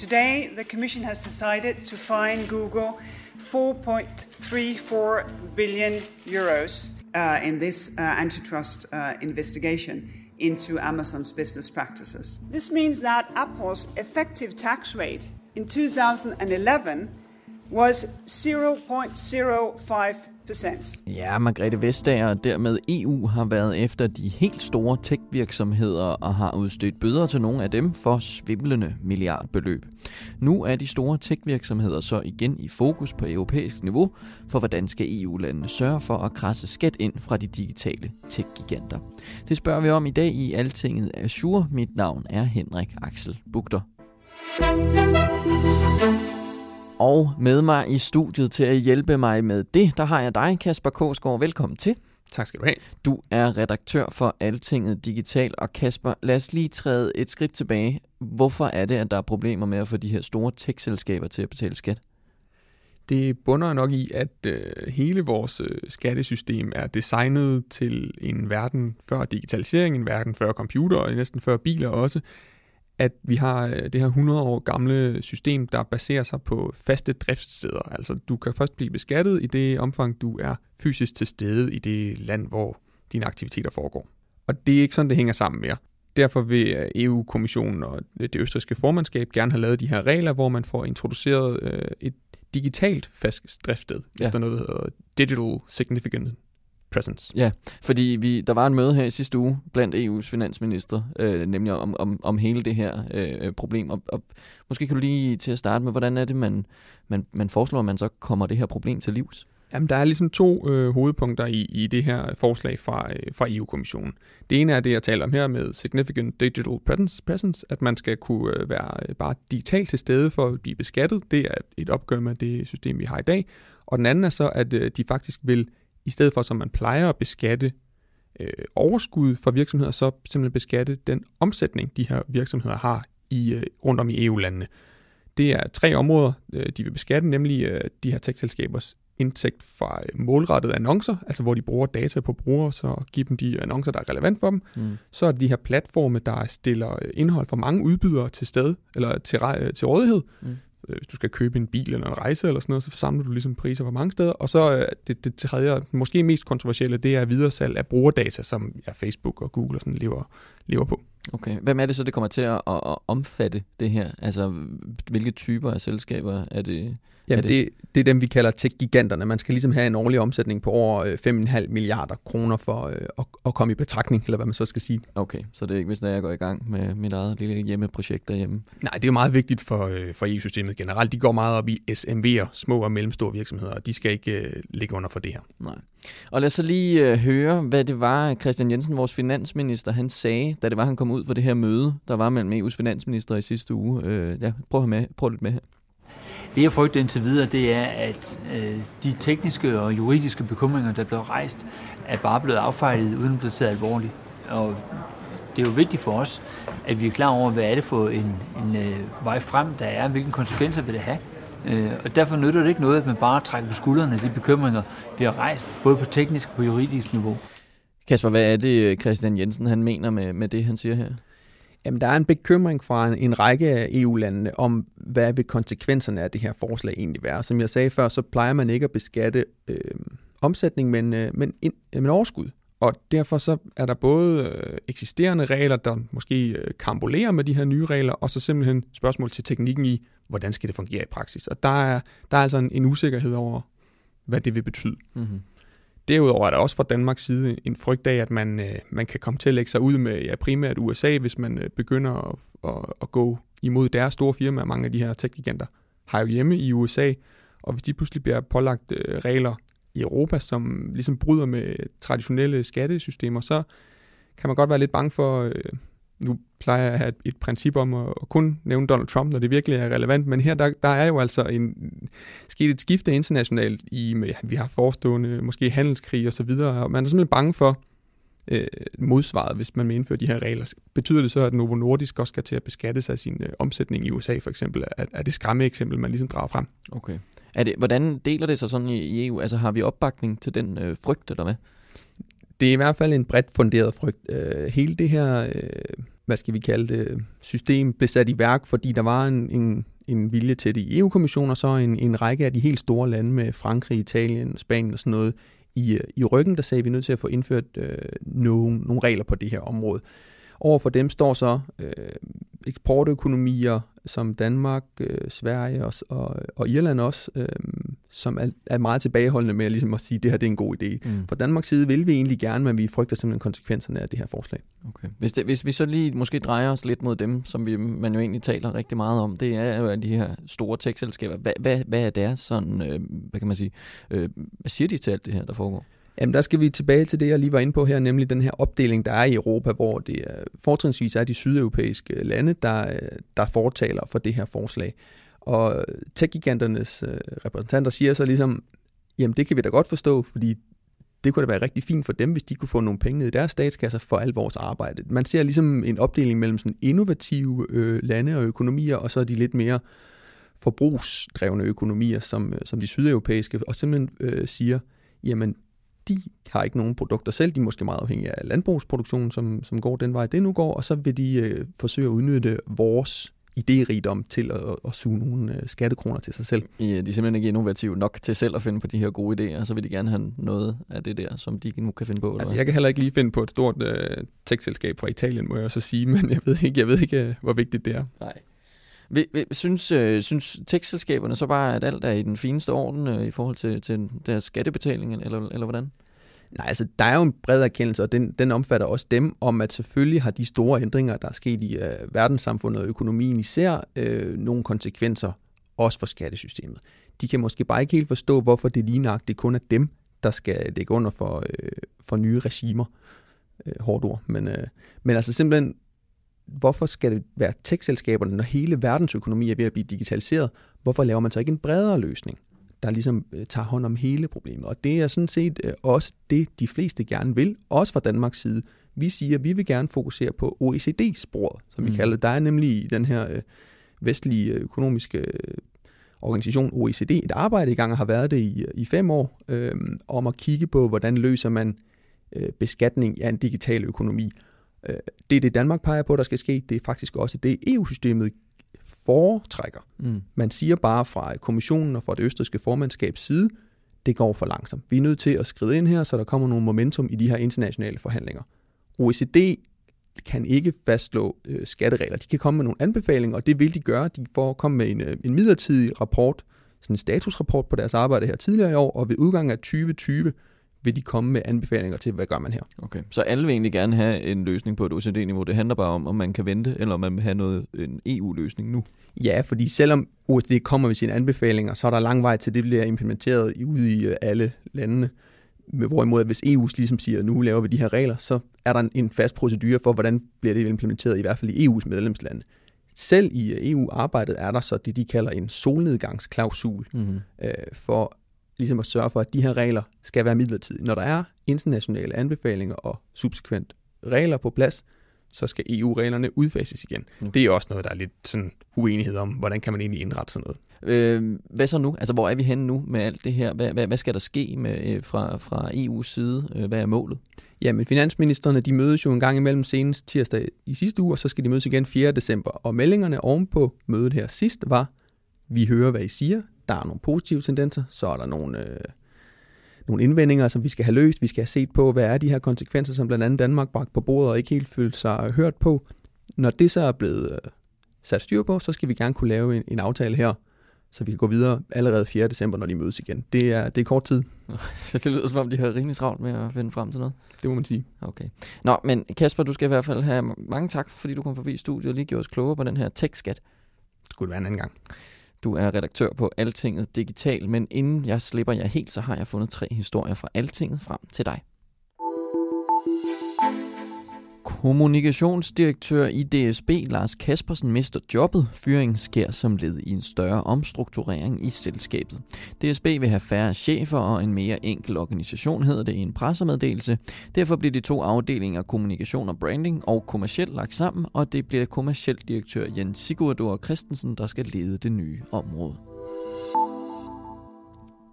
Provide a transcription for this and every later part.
Today, the Commission has decided to fine Google 4.34 billion euros uh, in this uh, antitrust uh, investigation into Amazon's business practices. This means that Apple's effective tax rate in 2011 was 0.05 percent. Ja, Margrethe Vestager og dermed EU har været efter de helt store tech-virksomheder og har udstedt bøder til nogle af dem for svimlende milliardbeløb. Nu er de store tech-virksomheder så igen i fokus på europæisk niveau, for hvordan skal EU-landene sørge for at krasse skat ind fra de digitale tech-giganter. Det spørger vi om i dag i Altinget Azure. Mit navn er Henrik Axel Bugter. Og med mig i studiet til at hjælpe mig med det, der har jeg dig, Kasper Kogsgaard. Velkommen til. Tak skal du have. Du er redaktør for Altinget Digital, og Kasper, lad os lige træde et skridt tilbage. Hvorfor er det, at der er problemer med at få de her store tech-selskaber til at betale skat? Det bunder nok i, at øh, hele vores øh, skattesystem er designet til en verden før digitalisering, en verden før computer og næsten før biler også, at vi har øh, det her 100 år gamle system, der baserer sig på faste driftssteder. Altså du kan først blive beskattet i det omfang, du er fysisk til stede i det land, hvor dine aktiviteter foregår. Og det er ikke sådan, det hænger sammen mere. Derfor vil øh, EU-kommissionen og det østrigske formandskab gerne have lavet de her regler, hvor man får introduceret øh, et digitalt fast driftssted, ja. efter noget, der hedder Digital Significant presence. Ja, fordi vi, der var en møde her i sidste uge blandt EU's finansminister, øh, nemlig om, om, om hele det her øh, problem. Og, og måske kan du lige til at starte med, hvordan er det, man, man, man foreslår, at man så kommer det her problem til livs? Jamen, der er ligesom to øh, hovedpunkter i, i det her forslag fra, øh, fra EU-kommissionen. Det ene er det, jeg taler om her med Significant Digital Presence, at man skal kunne øh, være øh, bare digitalt til stede for at blive beskattet. Det er et opgør med det system, vi har i dag. Og den anden er så, at øh, de faktisk vil i stedet for som man plejer at beskatte øh, overskud for virksomheder, så simpelthen beskatte den omsætning, de her virksomheder har i øh, rundt om i EU-landene. Det er tre områder, øh, de vil beskatte, nemlig øh, de her tech-selskabers indtægt fra øh, målrettede annoncer, altså hvor de bruger data på brugere, så giver dem de annoncer, der er relevant for dem. Mm. Så er det de her platforme, der stiller øh, indhold for mange udbydere til sted, eller til, øh, til rådighed, mm. Øh, hvis du skal købe en bil eller en rejse eller sådan noget, så samler du ligesom priser fra mange steder. Og så øh, det, det tredje, måske mest kontroversielle, det er videresalg af brugerdata, som ja, Facebook og Google og sådan lever, lever på. Okay, hvem er det så, det kommer til at, at omfatte det her? Altså, hvilke typer af selskaber er det? Jamen, det? Det, det er dem, vi kalder tech-giganterne. Man skal ligesom have en årlig omsætning på over 5,5 øh, milliarder kroner for øh, at, at komme i betragtning, eller hvad man så skal sige. Okay, så det er ikke, hvis jeg går i gang med mit eget lille hjemmeprojekt derhjemme? Nej, det er jo meget vigtigt for, øh, for EU-systemet generelt. De går meget op i SMV'er, små og mellemstore virksomheder, og de skal ikke øh, ligge under for det her. Nej. Og lad os så lige øh, høre, hvad det var, Christian Jensen, vores finansminister, han sagde, da det var, han kom ud på det her møde, der var mellem EU's finansminister i sidste uge. Øh, ja, prøv at med, prøv lidt med her. Det jeg frygter indtil videre, det er, at øh, de tekniske og juridiske bekymringer, der er blevet rejst, er bare blevet affejlet, uden at blive taget alvorligt. Og det er jo vigtigt for os, at vi er klar over, hvad er det for en, en øh, vej frem, der er, hvilke konsekvenser vil det have. Øh, og derfor nytter det ikke noget, at man bare trækker på skuldrene af de bekymringer, vi har rejst, både på teknisk og på juridisk niveau. Kasper, hvad er det, Christian Jensen han mener med, med det, han siger her? Jamen, der er en bekymring fra en, en række af EU-landene om, hvad vil konsekvenserne af det her forslag egentlig være. Som jeg sagde før, så plejer man ikke at beskatte øh, omsætning, men, øh, men, ind, øh, men overskud. Og derfor så er der både øh, eksisterende regler, der måske øh, kambolerer med de her nye regler, og så simpelthen spørgsmål til teknikken i, hvordan skal det fungere i praksis. Og der er, der er altså en, en usikkerhed over, hvad det vil betyde. Mm-hmm. Derudover er der også fra Danmarks side en frygt af, at man, øh, man kan komme til at lægge sig ud med ja, primært USA, hvis man øh, begynder at, at, at gå imod deres store firmaer. Mange af de her tech-giganter har jo hjemme i USA, og hvis de pludselig bliver pålagt øh, regler i Europa, som ligesom bryder med traditionelle skattesystemer, så kan man godt være lidt bange for, øh, nu plejer jeg at have et, princip om at, at kun nævne Donald Trump, når det virkelig er relevant, men her der, der er jo altså en, sket et skifte internationalt i, med, vi har forestående måske handelskrig og så videre, og man er simpelthen bange for øh, modsvaret, hvis man vil indføre de her regler. Betyder det så, at Novo Nordisk også skal til at beskatte sig sin øh, omsætning i USA for eksempel? Er, er det skræmme eksempel, man ligesom drager frem? Okay. Er det, hvordan deler det sig sådan i, i EU? Altså har vi opbakning til den øh, frygt, eller hvad? Det er i hvert fald en bredt funderet frygt. Øh, hele det her, øh, hvad skal vi kalde det, system blev sat i værk, fordi der var en, en, en vilje til det i EU-kommissionen, og så en, en række af de helt store lande med Frankrig, Italien, Spanien og sådan noget i, i ryggen, der sagde, at vi er nødt til at få indført øh, nogle, nogle regler på det her område. Overfor dem står så øh, eksportøkonomier som Danmark, øh, Sverige og, og, og Irland også, øh, som er, er meget tilbageholdende med ligesom at sige, at det her det er en god idé. Mm. Fra Danmarks side vil vi egentlig gerne, men vi frygter simpelthen konsekvenserne af det her forslag. Okay. Hvis, det, hvis vi så lige måske drejer os lidt mod dem, som vi, man jo egentlig taler rigtig meget om, det er jo de her store tech-selskaber. Hvad, hvad, hvad er deres sådan, øh, hvad kan man sige, øh, hvad siger de til alt det her, der foregår? Jamen, der skal vi tilbage til det, jeg lige var inde på her, nemlig den her opdeling, der er i Europa, hvor det er, fortrinsvis er de sydeuropæiske lande, der, øh, der fortaler for det her forslag. Og tech-giganternes øh, repræsentanter siger så ligesom, jamen det kan vi da godt forstå, fordi det kunne da være rigtig fint for dem, hvis de kunne få nogle penge ned i deres statskasser for alt vores arbejde. Man ser ligesom en opdeling mellem sådan innovative øh, lande og økonomier, og så de lidt mere forbrugsdrevne økonomier, som, øh, som de sydeuropæiske, og simpelthen øh, siger, jamen de har ikke nogen produkter selv, de er måske meget afhængige af landbrugsproduktionen, som, som går den vej, det nu går, og så vil de øh, forsøge at udnytte vores idérigdom til at, at suge nogle øh, skattekroner til sig selv. Ja, de er simpelthen ikke innovative nok til selv at finde på de her gode idéer, så vil de gerne have noget af det der, som de nu kan finde på. Eller altså, jeg kan heller ikke lige finde på et stort uh, tech-selskab fra Italien, må jeg så sige, men jeg ved ikke, jeg ved ikke hvor vigtigt det er. Nej. Vi, vi, synes, øh, synes tekstselskaberne så bare, at alt er i den fineste orden øh, i forhold til, til deres skattebetaling, eller, eller hvordan? Nej, altså der er jo en bred erkendelse, og den, den omfatter også dem, om at selvfølgelig har de store ændringer, der er sket i øh, verdenssamfundet og økonomien især, øh, nogle konsekvenser også for skattesystemet. De kan måske bare ikke helt forstå, hvorfor det lige det kun er dem, der skal lægge under for, øh, for nye regimer. Øh, hårdt ord. Men, øh, men altså simpelthen hvorfor skal det være tech-selskaberne, når hele verdensøkonomi er ved at blive digitaliseret? Hvorfor laver man så ikke en bredere løsning, der ligesom øh, tager hånd om hele problemet? Og det er sådan set øh, også det, de fleste gerne vil, også fra Danmarks side. Vi siger, at vi vil gerne fokusere på OECD-sporet, som vi mm. kalder det. Der er nemlig i den her øh, vestlige økonomiske øh, organisation OECD et arbejde i gang og har været det i, i fem år, øh, om at kigge på, hvordan løser man øh, beskatning af en digital økonomi. Øh, det er det, Danmark peger på, der skal ske. Det er faktisk også det, EU-systemet foretrækker. Mm. Man siger bare fra kommissionen og fra det østriske formandskabs side, det går for langsomt. Vi er nødt til at skride ind her, så der kommer nogle momentum i de her internationale forhandlinger. OECD kan ikke fastslå øh, skatteregler. De kan komme med nogle anbefalinger, og det vil de gøre. De får komme med en, øh, en midlertidig rapport, sådan en statusrapport på deres arbejde her tidligere i år, og ved udgangen af 2020 vil de komme med anbefalinger til, hvad gør man her. Okay, så alle vil egentlig gerne have en løsning på et OECD-niveau. Det handler bare om, om man kan vente, eller om man vil have noget, en EU-løsning nu. Ja, fordi selvom OECD kommer med sine anbefalinger, så er der lang vej til, det bliver implementeret ude i øh, alle landene. Hvorimod, hvis EU ligesom siger, nu laver vi de her regler, så er der en fast procedure for, hvordan bliver det implementeret, i hvert fald i EU's medlemslande. Selv i øh, EU-arbejdet er der så det, de kalder en solnedgangsklausul, mm-hmm. øh, for ligesom at sørge for, at de her regler skal være midlertidige. Når der er internationale anbefalinger og subsequent regler på plads, så skal EU-reglerne udfases igen. Mm. Det er også noget, der er lidt sådan uenighed om, hvordan kan man egentlig indrette sådan noget. Øh, hvad så nu? Altså, hvor er vi henne nu med alt det her? Hvad, hvad, hvad skal der ske med, øh, fra, fra EU's side? Øh, hvad er målet? Jamen, finansministerne de mødes jo en gang imellem senest tirsdag i sidste uge, og så skal de mødes igen 4. december. Og meldingerne ovenpå mødet her sidst var, vi hører, hvad I siger der er nogle positive tendenser, så er der nogle, øh, nogle indvendinger, som vi skal have løst. Vi skal have set på, hvad er de her konsekvenser, som blandt andet Danmark bragt på bordet og ikke helt følt sig hørt på. Når det så er blevet øh, sat styr på, så skal vi gerne kunne lave en, en aftale her, så vi kan gå videre allerede 4. december, når de mødes igen. Det er, det er kort tid. Så det lyder som om, de har rimelig travlt med at finde frem til noget. Det må man sige. Okay. Nå, men Kasper, du skal i hvert fald have mange tak, fordi du kom forbi studiet og lige gjorde os klogere på den her tech-skat. Det skulle det være en anden gang. Du er redaktør på Altinget Digital, men inden jeg slipper jer helt, så har jeg fundet tre historier fra Altinget frem til dig. Kommunikationsdirektør i DSB Lars Kaspersen mister jobbet. Fyringen sker som led i en større omstrukturering i selskabet. DSB vil have færre chefer og en mere enkel organisation, hedder det i en pressemeddelelse. Derfor bliver de to afdelinger kommunikation og branding og kommerciel lagt sammen, og det bliver kommerciel direktør Jens Sigurdur Christensen, der skal lede det nye område.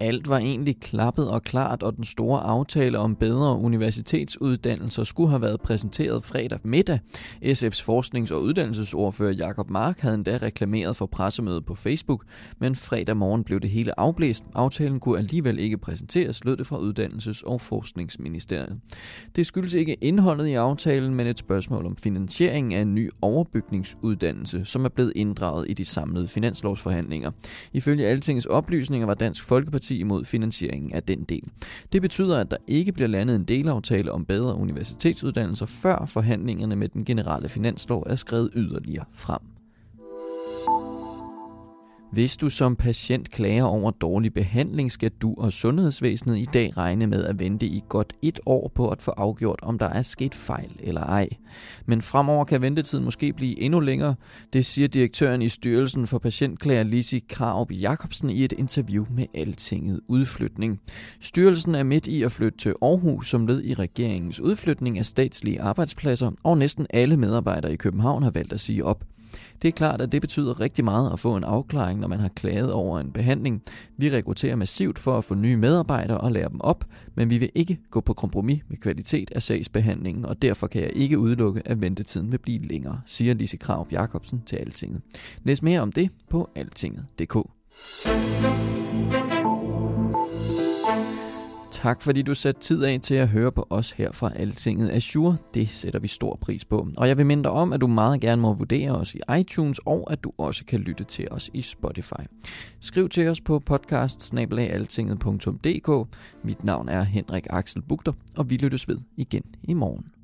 Alt var egentlig klappet og klart, og den store aftale om bedre universitetsuddannelser skulle have været præsenteret fredag middag. SF's forsknings- og uddannelsesordfører Jakob Mark havde endda reklameret for pressemødet på Facebook, men fredag morgen blev det hele afblæst. Aftalen kunne alligevel ikke præsenteres, lød det fra Uddannelses- og Forskningsministeriet. Det skyldes ikke indholdet i aftalen, men et spørgsmål om finansieringen af en ny overbygningsuddannelse, som er blevet inddraget i de samlede finanslovsforhandlinger. Ifølge Altingets oplysninger var Dansk Folkeparti Folkeparti imod finansieringen af den del. Det betyder, at der ikke bliver landet en delaftale om bedre universitetsuddannelser, før forhandlingerne med den generelle finanslov er skrevet yderligere frem. Hvis du som patient klager over dårlig behandling, skal du og sundhedsvæsenet i dag regne med at vente i godt et år på at få afgjort, om der er sket fejl eller ej. Men fremover kan ventetiden måske blive endnu længere. Det siger direktøren i Styrelsen for Patientklager Lisi Kraup Jacobsen i et interview med Altinget Udflytning. Styrelsen er midt i at flytte til Aarhus som led i regeringens udflytning af statslige arbejdspladser, og næsten alle medarbejdere i København har valgt at sige op. Det er klart, at det betyder rigtig meget at få en afklaring, når man har klaget over en behandling. Vi rekrutterer massivt for at få nye medarbejdere og lære dem op, men vi vil ikke gå på kompromis med kvalitet af sagsbehandlingen, og derfor kan jeg ikke udelukke, at ventetiden vil blive længere, siger Lise Krav Jacobsen til Altinget. Læs mere om det på altinget.dk. Tak fordi du satte tid af til at høre på os her fra Altinget Azure. Det sætter vi stor pris på. Og jeg vil minde dig om, at du meget gerne må vurdere os i iTunes, og at du også kan lytte til os i Spotify. Skriv til os på podcast Mit navn er Henrik Axel Bugter, og vi lyttes ved igen i morgen.